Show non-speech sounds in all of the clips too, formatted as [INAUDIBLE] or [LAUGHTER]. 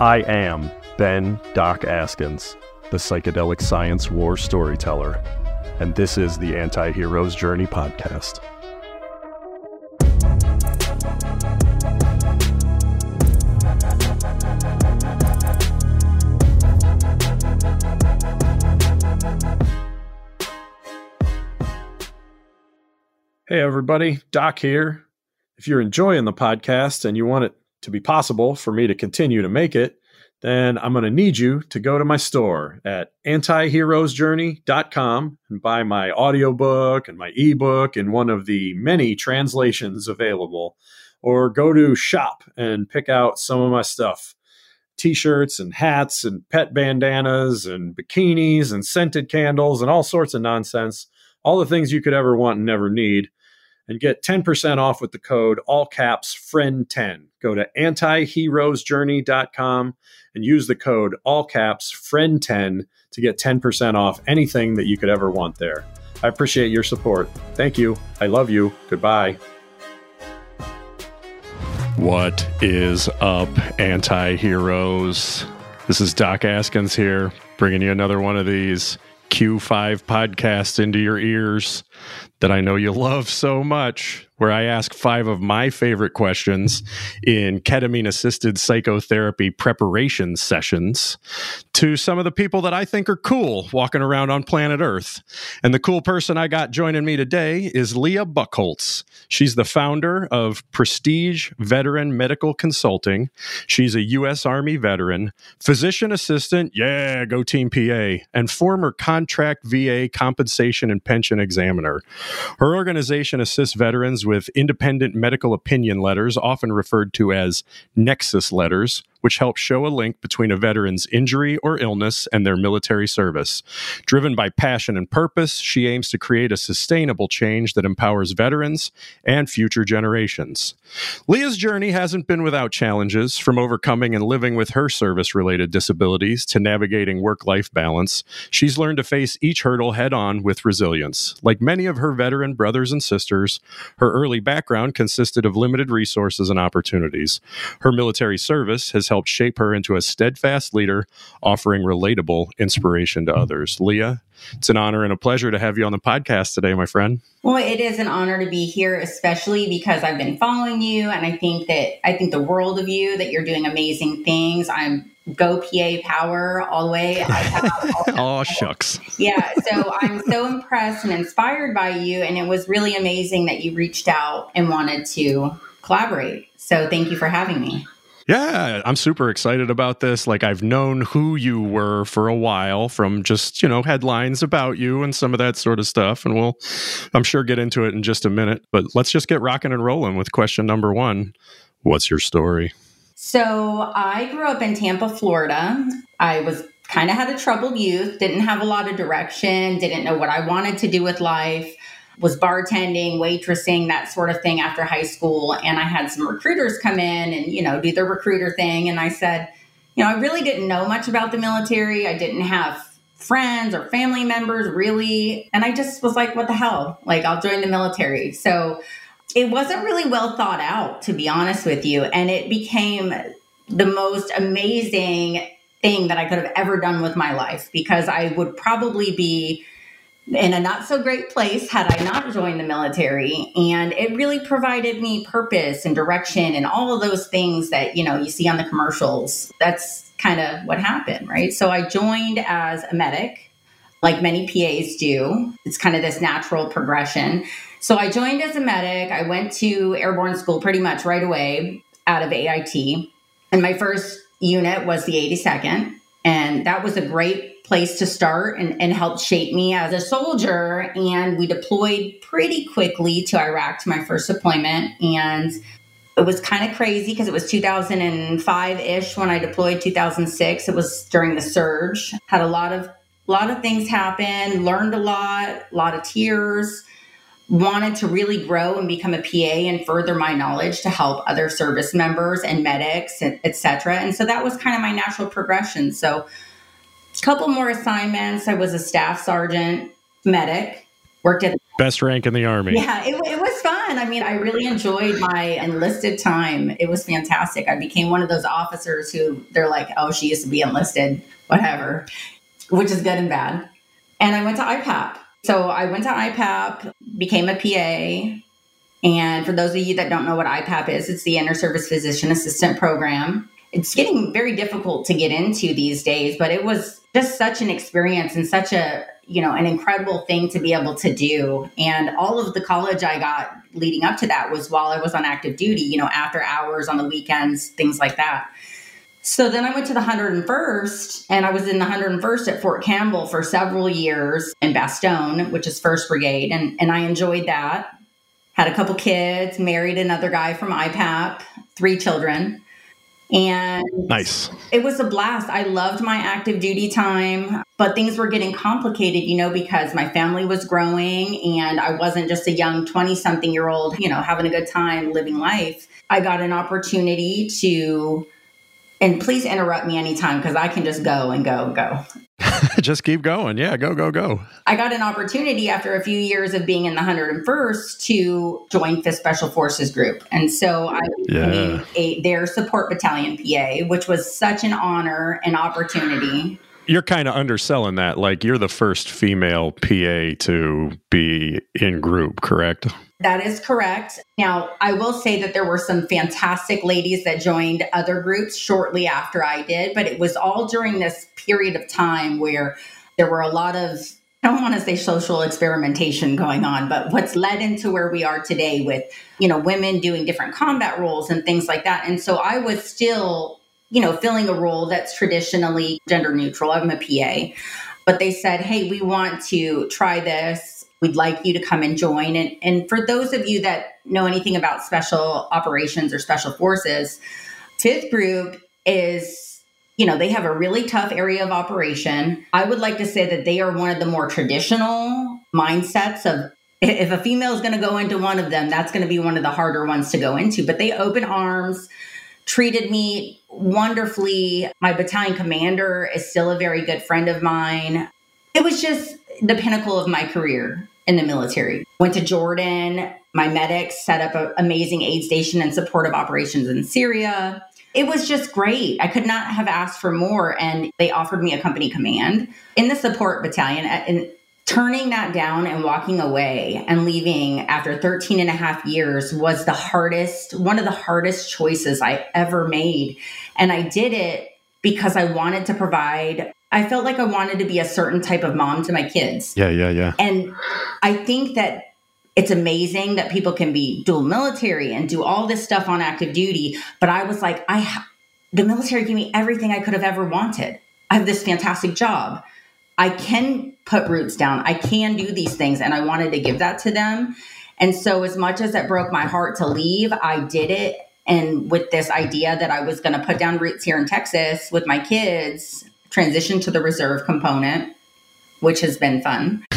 I am Ben Doc Askins, the psychedelic science war storyteller, and this is the Anti Heroes Journey podcast. Hey, everybody, Doc here. If you're enjoying the podcast and you want it to be possible for me to continue to make it, then I'm going to need you to go to my store at antiheroesjourney.com and buy my audiobook and my ebook in one of the many translations available. Or go to shop and pick out some of my stuff t shirts and hats and pet bandanas and bikinis and scented candles and all sorts of nonsense. All the things you could ever want and never need and get 10% off with the code all caps friend10 go to antiheroesjourney.com and use the code all caps friend10 to get 10% off anything that you could ever want there. I appreciate your support. Thank you. I love you. Goodbye. What is up anti-heroes? This is doc askins here bringing you another one of these q5 podcast into your ears that I know you love so much where I ask five of my favorite questions in ketamine assisted psychotherapy preparation sessions to some of the people that I think are cool walking around on planet Earth. And the cool person I got joining me today is Leah Bucholz. She's the founder of Prestige Veteran Medical Consulting. She's a U.S. Army veteran, physician assistant, yeah, go Team PA, and former contract VA compensation and pension examiner. Her organization assists veterans with independent medical opinion letters, often referred to as nexus letters, which helps show a link between a veteran's injury or illness and their military service. Driven by passion and purpose, she aims to create a sustainable change that empowers veterans and future generations. Leah's journey hasn't been without challenges, from overcoming and living with her service related disabilities to navigating work life balance. She's learned to face each hurdle head on with resilience. Like many of her veteran brothers and sisters, her early background consisted of limited resources and opportunities. Her military service has helped shape her into a steadfast leader, offering relatable inspiration to others. Leah, it's an honor and a pleasure to have you on the podcast today, my friend. Well, it is an honor to be here, especially because I've been following you, and I think that I think the world of you that you're doing amazing things. I'm go PA power all the way. oh [LAUGHS] shucks. Yeah, so I'm so impressed and inspired by you, and it was really amazing that you reached out and wanted to collaborate. So thank you for having me. Yeah, I'm super excited about this. Like, I've known who you were for a while from just, you know, headlines about you and some of that sort of stuff. And we'll, I'm sure, get into it in just a minute. But let's just get rocking and rolling with question number one What's your story? So, I grew up in Tampa, Florida. I was kind of had a troubled youth, didn't have a lot of direction, didn't know what I wanted to do with life was bartending, waitressing, that sort of thing after high school. And I had some recruiters come in and, you know, do their recruiter thing. And I said, you know, I really didn't know much about the military. I didn't have friends or family members really. And I just was like, what the hell? Like, I'll join the military. So it wasn't really well thought out, to be honest with you. And it became the most amazing thing that I could have ever done with my life because I would probably be in a not so great place had I not joined the military. And it really provided me purpose and direction and all of those things that, you know, you see on the commercials. That's kind of what happened, right? So I joined as a medic, like many PAs do. It's kind of this natural progression. So I joined as a medic. I went to airborne school pretty much right away out of AIT. And my first unit was the 82nd. And that was a great place to start and, and helped shape me as a soldier. And we deployed pretty quickly to Iraq to my first deployment. And it was kind of crazy because it was 2005 ish when I deployed 2006. It was during the surge. Had a lot of a lot of things happen. Learned a lot. A lot of tears. Wanted to really grow and become a PA and further my knowledge to help other service members and medics, etc. And so that was kind of my natural progression. So couple more assignments. I was a staff sergeant medic, worked at the Best rank in the Army. Yeah, it, it was fun. I mean, I really enjoyed my enlisted time. It was fantastic. I became one of those officers who they're like, oh, she used to be enlisted, whatever, which is good and bad. And I went to IPAP. So I went to IPAP, became a PA. And for those of you that don't know what IPAP is, it's the Inter Service Physician Assistant Program. It's getting very difficult to get into these days, but it was just such an experience and such a you know an incredible thing to be able to do. And all of the college i got leading up to that was while i was on active duty you know after hours on the weekends things like that. So then i went to the 101st and i was in the 101st at fort campbell for several years in bastogne which is first brigade and, and i enjoyed that. Had a couple kids married another guy from ipap three children and nice. It was a blast. I loved my active duty time, but things were getting complicated, you know, because my family was growing and I wasn't just a young 20 something year old, you know, having a good time living life. I got an opportunity to and please interrupt me anytime because I can just go and go and go. [LAUGHS] just keep going. Yeah, go, go, go. I got an opportunity after a few years of being in the 101st to join the Special Forces Group. And so I became yeah. a, their support battalion PA, which was such an honor and opportunity you're kind of underselling that. Like you're the first female PA to be in group, correct? That is correct. Now, I will say that there were some fantastic ladies that joined other groups shortly after I did, but it was all during this period of time where there were a lot of I don't want to say social experimentation going on, but what's led into where we are today with, you know, women doing different combat roles and things like that. And so I was still, you know, filling a role that's traditionally gender neutral. I'm a PA. But they said, hey, we want to try this We'd like you to come and join. And, and for those of you that know anything about special operations or special forces, fifth group is, you know, they have a really tough area of operation. I would like to say that they are one of the more traditional mindsets of if a female is going to go into one of them, that's going to be one of the harder ones to go into. But they open arms, treated me wonderfully. My battalion commander is still a very good friend of mine. It was just the pinnacle of my career in the military. Went to Jordan. My medics set up an amazing aid station and supportive operations in Syria. It was just great. I could not have asked for more. And they offered me a company command in the support battalion. Uh, and turning that down and walking away and leaving after 13 and a half years was the hardest, one of the hardest choices I ever made. And I did it because I wanted to provide I felt like I wanted to be a certain type of mom to my kids. Yeah, yeah, yeah. And I think that it's amazing that people can be dual military and do all this stuff on active duty, but I was like I ha- the military gave me everything I could have ever wanted. I have this fantastic job. I can put roots down. I can do these things and I wanted to give that to them. And so as much as it broke my heart to leave, I did it and with this idea that I was going to put down roots here in Texas with my kids transitioned to the reserve component, which has been fun. [LAUGHS]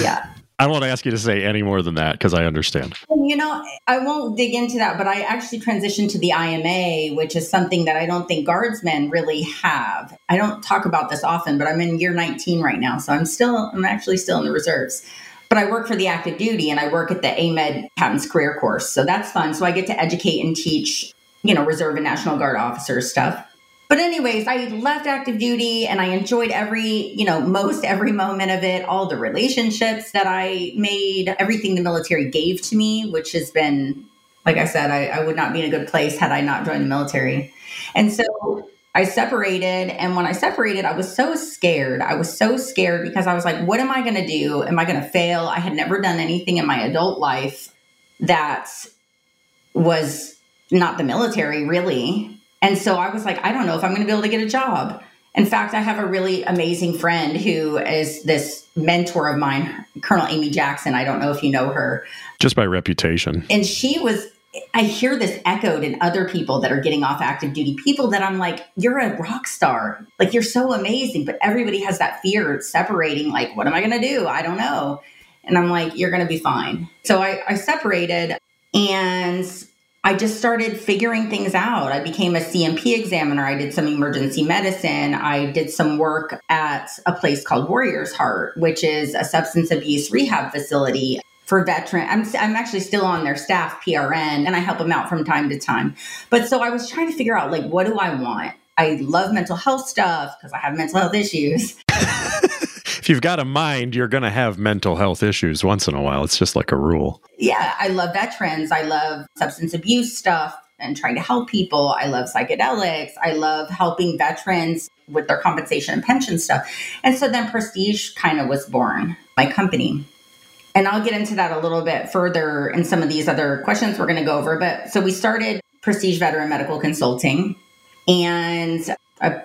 yeah. I won't want to ask you to say any more than that because I understand. You know, I won't dig into that, but I actually transitioned to the IMA, which is something that I don't think guardsmen really have. I don't talk about this often, but I'm in year 19 right now. So I'm still, I'm actually still in the reserves. But I work for the active duty and I work at the AMEDD Captain's Career Course. So that's fun. So I get to educate and teach, you know, Reserve and National Guard officers stuff. But anyways, I left active duty and I enjoyed every, you know, most every moment of it, all the relationships that I made, everything the military gave to me, which has been, like I said, I, I would not be in a good place had I not joined the military. And so I separated. And when I separated, I was so scared. I was so scared because I was like, what am I going to do? Am I going to fail? I had never done anything in my adult life that was not the military, really. And so I was like, I don't know if I'm going to be able to get a job. In fact, I have a really amazing friend who is this mentor of mine, Colonel Amy Jackson. I don't know if you know her. Just by reputation. And she was, I hear this echoed in other people that are getting off active duty, people that I'm like, you're a rock star. Like, you're so amazing. But everybody has that fear of separating, like, what am I going to do? I don't know. And I'm like, you're going to be fine. So I, I separated and I just started figuring things out. I became a C&P examiner. I did some emergency medicine. I did some work at a place called Warriors Heart, which is a substance abuse rehab facility for veteran. I'm, I'm actually still on their staff PRN and I help them out from time to time. But so I was trying to figure out like, what do I want? I love mental health stuff because I have mental health issues. [LAUGHS] you've got a mind, you're going to have mental health issues once in a while. It's just like a rule. Yeah, I love veterans. I love substance abuse stuff and trying to help people. I love psychedelics. I love helping veterans with their compensation and pension stuff. And so then Prestige kind of was born, my company. And I'll get into that a little bit further in some of these other questions we're going to go over. But so we started Prestige Veteran Medical Consulting and I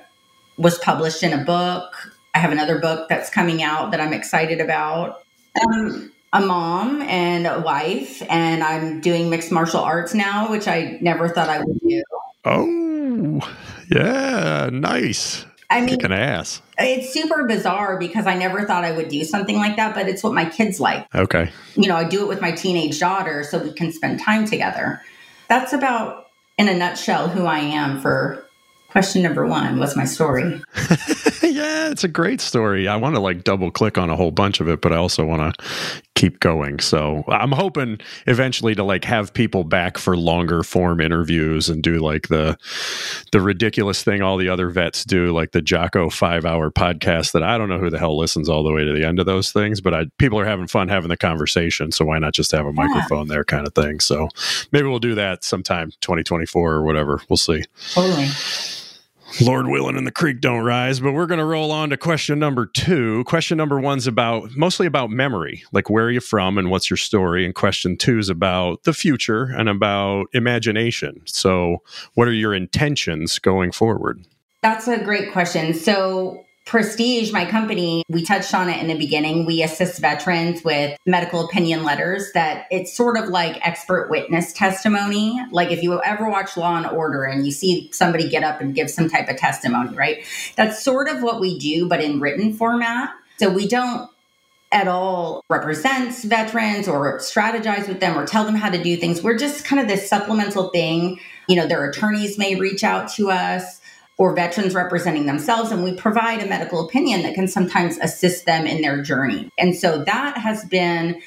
was published in a book. I have another book that's coming out that I'm excited about. I'm a mom and a wife, and I'm doing mixed martial arts now, which I never thought I would do. Oh, yeah, nice. I mean, kicking ass. It's super bizarre because I never thought I would do something like that, but it's what my kids like. Okay. You know, I do it with my teenage daughter so we can spend time together. That's about, in a nutshell, who I am for question number one what's my story [LAUGHS] [LAUGHS] yeah it's a great story. I want to like double click on a whole bunch of it but i also want to keep going. So i'm hoping eventually to like have people back for longer form interviews and do like the the ridiculous thing all the other vets do like the jocko five hour podcast that i don't know who the hell listens all the way to the end of those things but I, people are having fun having the conversation so why not just have a yeah. microphone there kind of thing? So maybe we'll do that sometime 2024 or whatever. We'll see. Totally Lord willing and the creek don't rise, but we're going to roll on to question number two. Question number one's about mostly about memory, like where are you from and what's your story? And question two is about the future and about imagination. So, what are your intentions going forward? That's a great question. So, Prestige, my company, we touched on it in the beginning. We assist veterans with medical opinion letters that it's sort of like expert witness testimony. Like if you ever watch Law and Order and you see somebody get up and give some type of testimony, right? That's sort of what we do, but in written format. So we don't at all represent veterans or strategize with them or tell them how to do things. We're just kind of this supplemental thing. You know, their attorneys may reach out to us or veterans representing themselves. And we provide a medical opinion that can sometimes assist them in their journey. And so that has been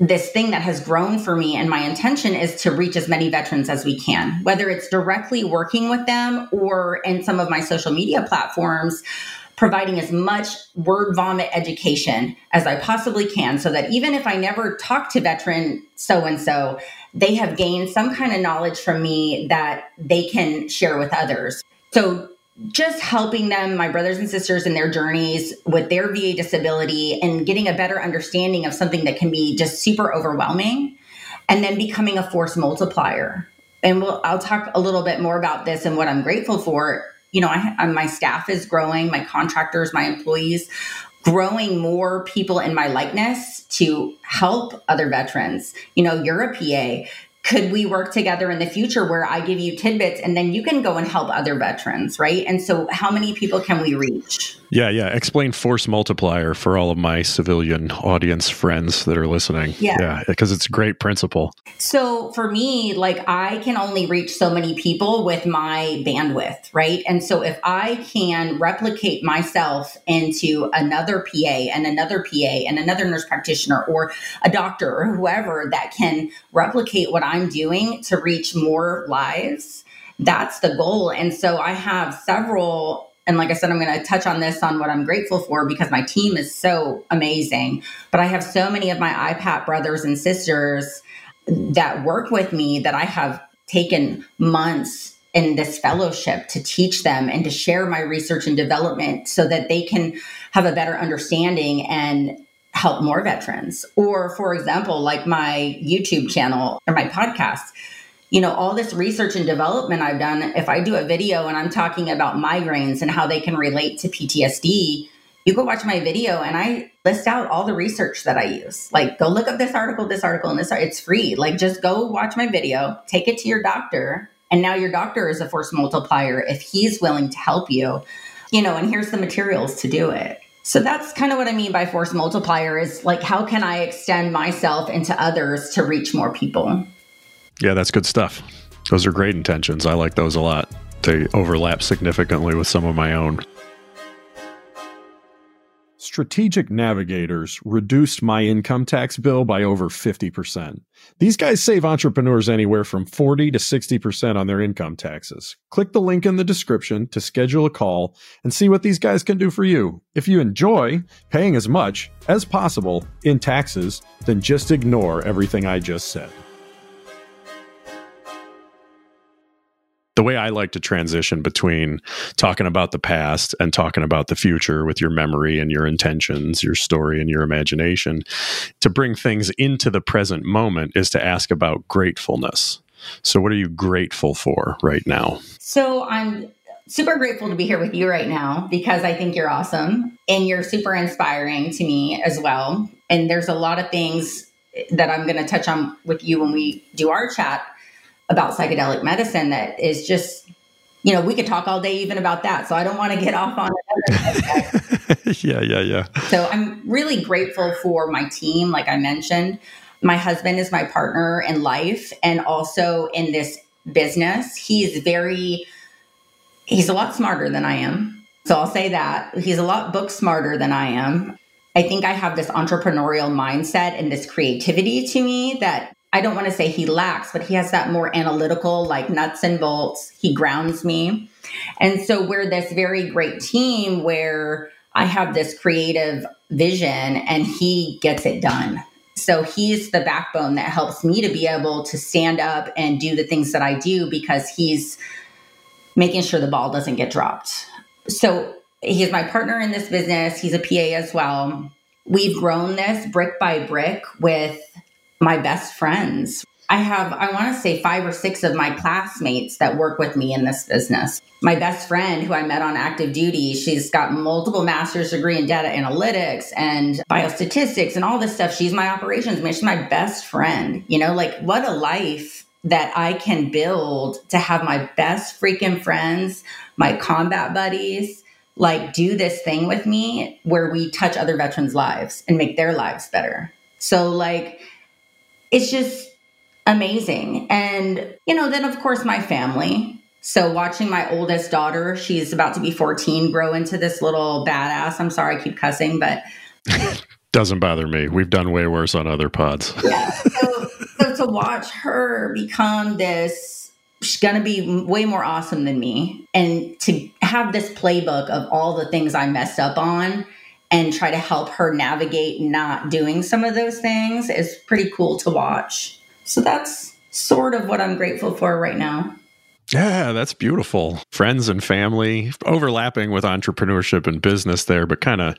this thing that has grown for me. And my intention is to reach as many veterans as we can, whether it's directly working with them or in some of my social media platforms. Providing as much word vomit education as I possibly can so that even if I never talk to veteran so and so, they have gained some kind of knowledge from me that they can share with others. So just helping them, my brothers and sisters, in their journeys with their VA disability and getting a better understanding of something that can be just super overwhelming, and then becoming a force multiplier. And we'll, I'll talk a little bit more about this and what I'm grateful for. You know, I, my staff is growing, my contractors, my employees, growing more people in my likeness to help other veterans. You know, you're a PA could we work together in the future where I give you tidbits and then you can go and help other veterans, right? And so, how many people can we reach? Yeah, yeah. Explain force multiplier for all of my civilian audience friends that are listening. Yeah. Yeah, because it's a great principle. So, for me, like I can only reach so many people with my bandwidth, right? And so, if I can replicate myself into another PA and another PA and another nurse practitioner or a doctor or whoever that can replicate what I'm doing to reach more lives, that's the goal. And so I have several and like I said, I'm going to touch on this on what I'm grateful for because my team is so amazing. But I have so many of my IPAP brothers and sisters that work with me that I have taken months in this fellowship to teach them and to share my research and development so that they can have a better understanding and help more veterans. Or, for example, like my YouTube channel or my podcast, you know, all this research and development I've done. If I do a video and I'm talking about migraines and how they can relate to PTSD, you go watch my video and I list out all the research that I use. Like, go look up this article, this article, and this. It's free. Like, just go watch my video, take it to your doctor, and now your doctor is a force multiplier if he's willing to help you. You know, and here's the materials to do it. So that's kind of what I mean by force multiplier is like, how can I extend myself into others to reach more people? Yeah, that's good stuff. Those are great intentions. I like those a lot. They overlap significantly with some of my own. Strategic Navigators reduced my income tax bill by over 50%. These guys save entrepreneurs anywhere from 40 to 60% on their income taxes. Click the link in the description to schedule a call and see what these guys can do for you. If you enjoy paying as much as possible in taxes, then just ignore everything I just said. The way I like to transition between talking about the past and talking about the future with your memory and your intentions, your story and your imagination, to bring things into the present moment is to ask about gratefulness. So, what are you grateful for right now? So, I'm super grateful to be here with you right now because I think you're awesome and you're super inspiring to me as well. And there's a lot of things that I'm going to touch on with you when we do our chat about psychedelic medicine that is just you know we could talk all day even about that. So i don't want to get off on it. [LAUGHS] yeah yeah yeah. So i'm really grateful for my team like i mentioned. My husband is my partner in life and also in this business. He is very he's a lot smarter than i am. So i'll say that. He's a lot book smarter than i am. I think i have this entrepreneurial mindset and this creativity to me that I don't want to say he lacks, but he has that more analytical, like nuts and bolts. He grounds me. And so we're this very great team where I have this creative vision and he gets it done. So he's the backbone that helps me to be able to stand up and do the things that I do because he's making sure the ball doesn't get dropped. So he's my partner in this business. He's a PA as well. We've grown this brick by brick with my best friends. I have, I want to say, five or six of my classmates that work with me in this business. My best friend, who I met on active duty, she's got multiple master's degree in data analytics and biostatistics and all this stuff. She's my operations man. She's my best friend. You know, like what a life that I can build to have my best freaking friends, my combat buddies, like do this thing with me where we touch other veterans' lives and make their lives better. So, like, it's just amazing. And, you know, then of course my family. So watching my oldest daughter, she's about to be 14, grow into this little badass. I'm sorry I keep cussing, but [LAUGHS] doesn't bother me. We've done way worse on other pods. yeah. So, so to watch her become this, she's going to be way more awesome than me. And to have this playbook of all the things I messed up on and try to help her navigate not doing some of those things is pretty cool to watch. So that's sort of what I'm grateful for right now. Yeah, that's beautiful. Friends and family overlapping with entrepreneurship and business there, but kind of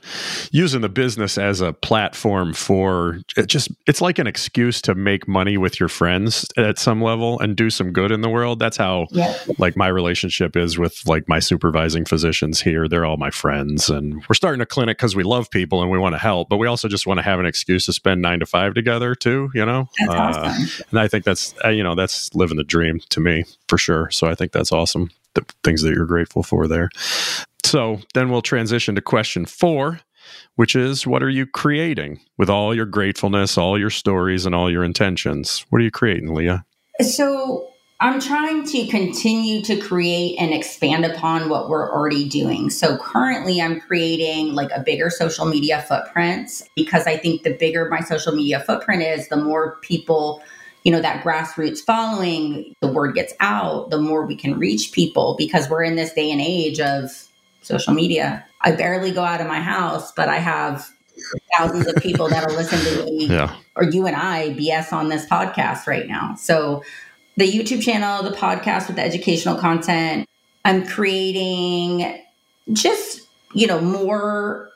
using the business as a platform for it just it's like an excuse to make money with your friends at some level and do some good in the world. That's how yeah. like my relationship is with like my supervising physicians here. They're all my friends and we're starting a clinic cuz we love people and we want to help, but we also just want to have an excuse to spend 9 to 5 together too, you know? Uh, awesome. And I think that's uh, you know, that's living the dream to me for sure. So I think that's awesome. The things that you're grateful for there. So then we'll transition to question four, which is what are you creating with all your gratefulness, all your stories, and all your intentions? What are you creating, Leah? So I'm trying to continue to create and expand upon what we're already doing. So currently I'm creating like a bigger social media footprint because I think the bigger my social media footprint is, the more people you know that grassroots following the word gets out the more we can reach people because we're in this day and age of social media i barely go out of my house but i have thousands of people that are listening to me yeah. or you and i bs on this podcast right now so the youtube channel the podcast with the educational content i'm creating just you know more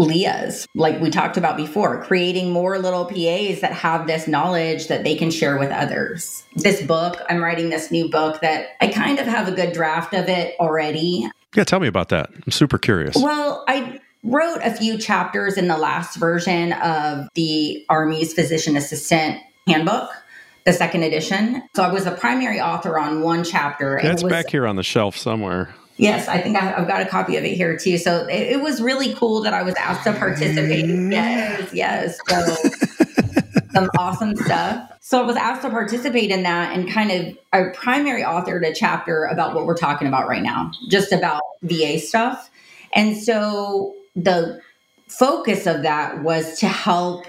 Leah's, like we talked about before, creating more little PAs that have this knowledge that they can share with others. This book, I'm writing this new book that I kind of have a good draft of it already. Yeah, tell me about that. I'm super curious. Well, I wrote a few chapters in the last version of the Army's Physician Assistant Handbook the second edition. So I was the primary author on one chapter. That's was, back here on the shelf somewhere. Yes, I think I, have got a copy of it here too. So it, it, was really cool that I was asked to participate. Yes, mm-hmm. yes. So [LAUGHS] some awesome stuff. So I was asked to participate in that and kind of I primary authored a chapter about what we're talking about right now, just about VA stuff. And so the focus of that was to help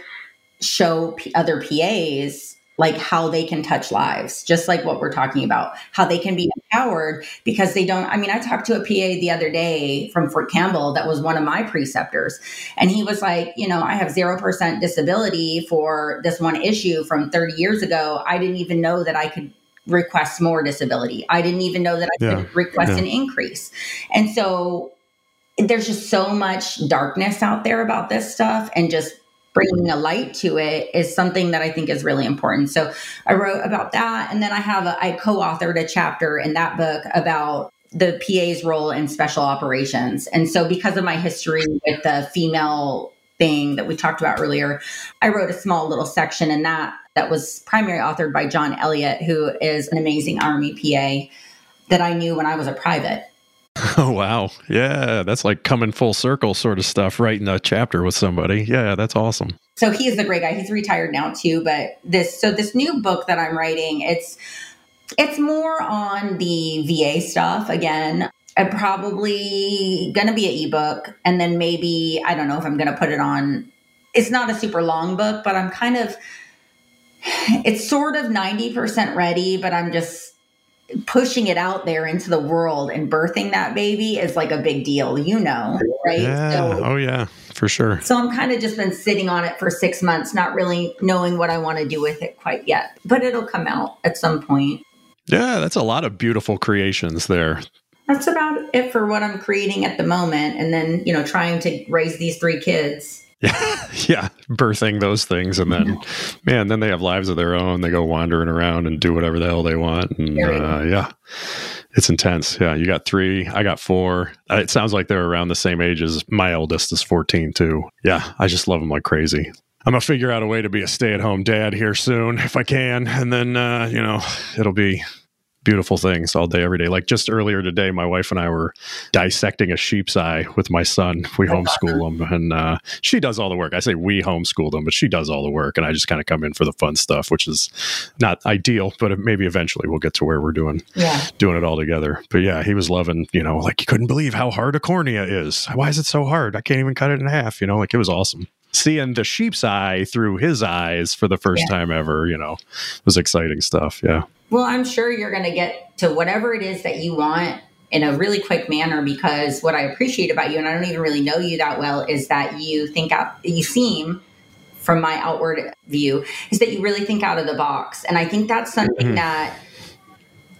show other PAs like how they can touch lives, just like what we're talking about, how they can be empowered because they don't. I mean, I talked to a PA the other day from Fort Campbell that was one of my preceptors, and he was like, you know, I have 0% disability for this one issue from 30 years ago. I didn't even know that I could request more disability. I didn't even know that I yeah. could request yeah. an increase. And so there's just so much darkness out there about this stuff and just bringing a light to it is something that I think is really important. So I wrote about that. And then I have, a, I co authored a chapter in that book about the PA's role in special operations. And so because of my history with the female thing that we talked about earlier, I wrote a small little section in that that was primary authored by John Elliott, who is an amazing Army PA that I knew when I was a private. [LAUGHS] Oh wow. Yeah, that's like coming full circle sort of stuff writing a chapter with somebody. Yeah, that's awesome. So he's the great guy. He's retired now too, but this so this new book that I'm writing, it's it's more on the VA stuff again. I'm probably going to be an ebook and then maybe I don't know if I'm going to put it on it's not a super long book, but I'm kind of [SIGHS] it's sort of 90% ready, but I'm just pushing it out there into the world and birthing that baby is like a big deal, you know, right? Yeah. So, oh, yeah, for sure. So I'm kind of just been sitting on it for six months, not really knowing what I want to do with it quite yet, but it'll come out at some point. Yeah, that's a lot of beautiful creations there. That's about it for what I'm creating at the moment. And then, you know, trying to raise these three kids yeah, [LAUGHS] yeah, birthing those things, and then, man, then they have lives of their own. They go wandering around and do whatever the hell they want, and uh, yeah, it's intense. Yeah, you got three, I got four. Uh, it sounds like they're around the same age as my eldest is fourteen too. Yeah, I just love them like crazy. I'm gonna figure out a way to be a stay at home dad here soon if I can, and then uh, you know it'll be beautiful things all day, every day. Like just earlier today, my wife and I were dissecting a sheep's eye with my son. We homeschool him, and uh, she does all the work. I say we homeschool them, but she does all the work, and I just kind of come in for the fun stuff, which is not ideal, but maybe eventually we'll get to where we're doing yeah. doing it all together. But yeah, he was loving, you know, like you couldn't believe how hard a cornea is. Why is it so hard? I can't even cut it in half. You know, like it was awesome seeing the sheep's eye through his eyes for the first yeah. time ever, you know, was exciting stuff. Yeah. Well, I'm sure you're going to get to whatever it is that you want in a really quick manner because what I appreciate about you, and I don't even really know you that well, is that you think out, you seem from my outward view, is that you really think out of the box. And I think that's something mm-hmm. that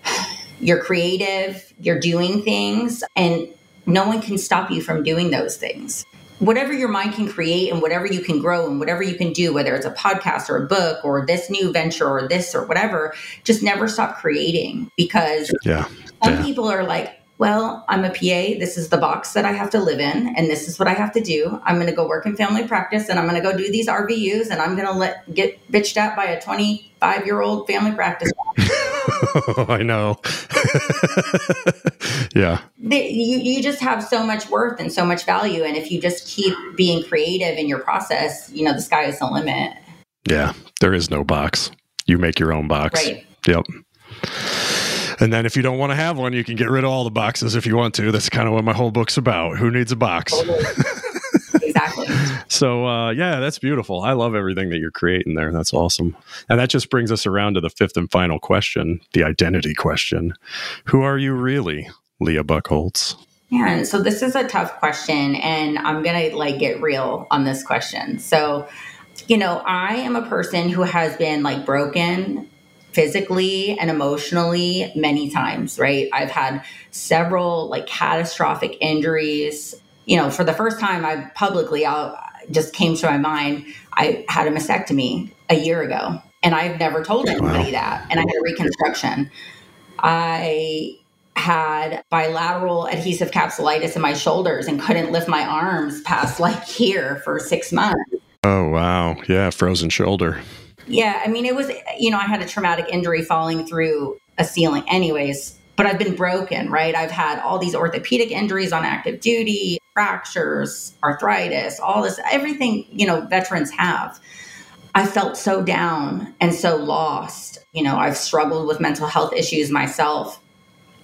[SIGHS] you're creative, you're doing things, and no one can stop you from doing those things whatever your mind can create and whatever you can grow and whatever you can do, whether it's a podcast or a book or this new venture or this or whatever, just never stop creating because yeah. some yeah. people are like, well, I'm a PA. This is the box that I have to live in, and this is what I have to do. I'm going to go work in family practice, and I'm going to go do these RVUs, and I'm going to let get bitched at by a 25 year old family practice. [LAUGHS] I know. [LAUGHS] yeah. you, you just have so much worth and so much value. And if you just keep being creative in your process, you know, the sky is the limit. Yeah. There is no box. You make your own box. Right. Yep. And then if you don't want to have one, you can get rid of all the boxes if you want to. That's kind of what my whole book's about. Who needs a box? exactly. [LAUGHS] so uh, yeah, that's beautiful. I love everything that you're creating there. That's awesome. And that just brings us around to the fifth and final question, the identity question. Who are you really, Leah Bucholz? Yeah, so this is a tough question, and I'm gonna like get real on this question. So, you know, I am a person who has been like broken physically and emotionally many times, right? I've had several like catastrophic injuries you know, for the first time, I publicly I just came to my mind. I had a mastectomy a year ago, and I've never told anybody wow. that. And I had a reconstruction. I had bilateral adhesive capsulitis in my shoulders and couldn't lift my arms past like here for six months. Oh wow, yeah, frozen shoulder. Yeah, I mean, it was you know I had a traumatic injury falling through a ceiling. Anyways, but I've been broken, right? I've had all these orthopedic injuries on active duty, fractures, arthritis, all this, everything, you know, veterans have. I felt so down and so lost. You know, I've struggled with mental health issues myself,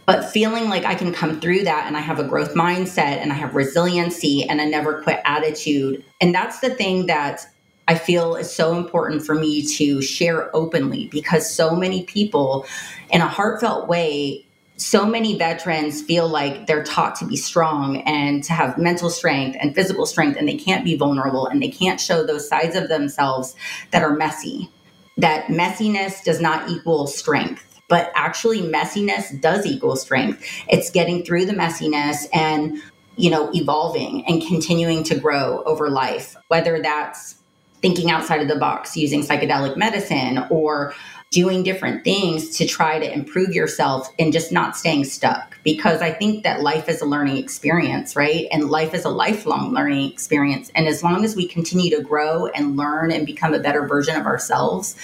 but feeling like I can come through that and I have a growth mindset and I have resiliency and a never quit attitude. And that's the thing that I feel is so important for me to share openly because so many people, in a heartfelt way, so many veterans feel like they're taught to be strong and to have mental strength and physical strength, and they can't be vulnerable and they can't show those sides of themselves that are messy. That messiness does not equal strength but actually messiness does equal strength it's getting through the messiness and you know evolving and continuing to grow over life whether that's thinking outside of the box using psychedelic medicine or doing different things to try to improve yourself and just not staying stuck. Because i think that life is a learning experience right? And life is a lifelong learning experience. And as long as we continue to grow and learn and become a better version of ourselves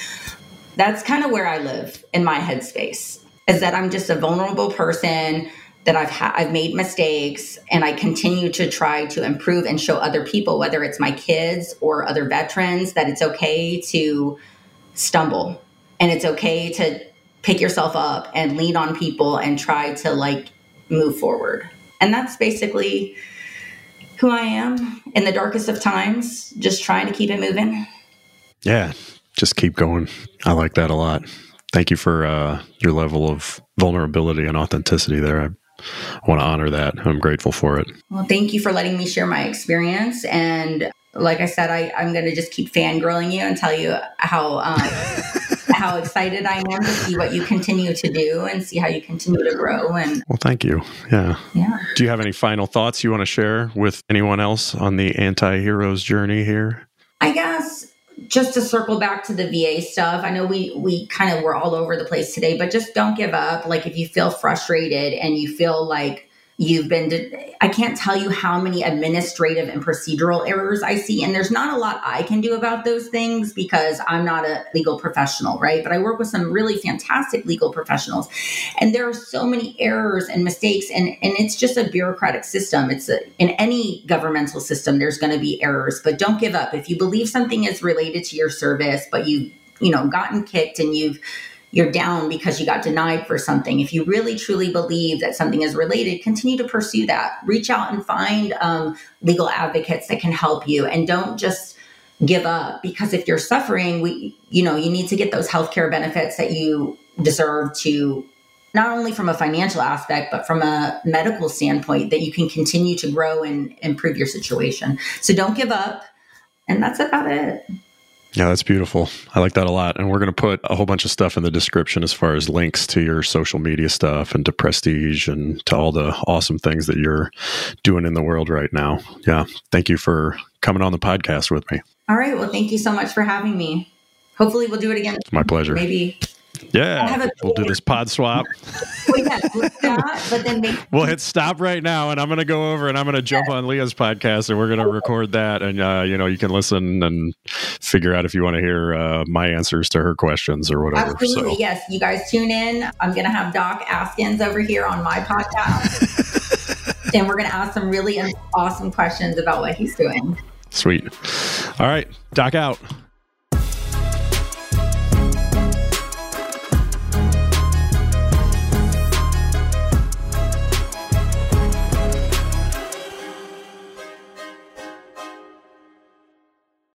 that's kind of where i live in my headspace is that i'm just a vulnerable person that I've ha- I've made mistakes and I continue to try to improve and show other people whether it's my kids or other veterans that it's okay to stumble and it's okay to pick yourself up and lean on people and try to like move forward. And that's basically who I am in the darkest of times, just trying to keep it moving. Yeah, just keep going. I like that a lot. Thank you for uh, your level of vulnerability and authenticity there. I I want to honor that. I'm grateful for it. Well, thank you for letting me share my experience. And like I said, I, I'm going to just keep fangirling you and tell you how um, [LAUGHS] how excited I am to see what you continue to do and see how you continue to grow. And well, thank you. Yeah. Yeah. Do you have any final thoughts you want to share with anyone else on the anti-heroes journey here? I guess just to circle back to the VA stuff, I know we we kind of were all over the place today, but just don't give up. Like if you feel frustrated and you feel like You've been, I can't tell you how many administrative and procedural errors I see. And there's not a lot I can do about those things because I'm not a legal professional, right? But I work with some really fantastic legal professionals. And there are so many errors and mistakes. And, and it's just a bureaucratic system. It's a, in any governmental system, there's going to be errors, but don't give up. If you believe something is related to your service, but you, you know, gotten kicked and you've, you're down because you got denied for something. If you really truly believe that something is related, continue to pursue that. Reach out and find um, legal advocates that can help you, and don't just give up because if you're suffering, we you know you need to get those healthcare benefits that you deserve to not only from a financial aspect but from a medical standpoint that you can continue to grow and improve your situation. So don't give up. And that's about it. Yeah, that's beautiful. I like that a lot. And we're going to put a whole bunch of stuff in the description as far as links to your social media stuff and to Prestige and to all the awesome things that you're doing in the world right now. Yeah. Thank you for coming on the podcast with me. All right. Well, thank you so much for having me. Hopefully, we'll do it again. It's my pleasure. Maybe [LAUGHS] yeah, we'll do this pod swap. well, yeah, but then maybe- [LAUGHS] we'll hit stop right now, and I'm going to go over and I'm going to jump on Leah's podcast, and we're going to record that, and uh, you know you can listen and figure out if you want to hear uh, my answers to her questions or whatever. Absolutely, so. yes. You guys tune in. I'm going to have Doc Askins over here on my podcast, [LAUGHS] and we're going to ask some really awesome questions about what he's doing. Sweet. All right, Doc out.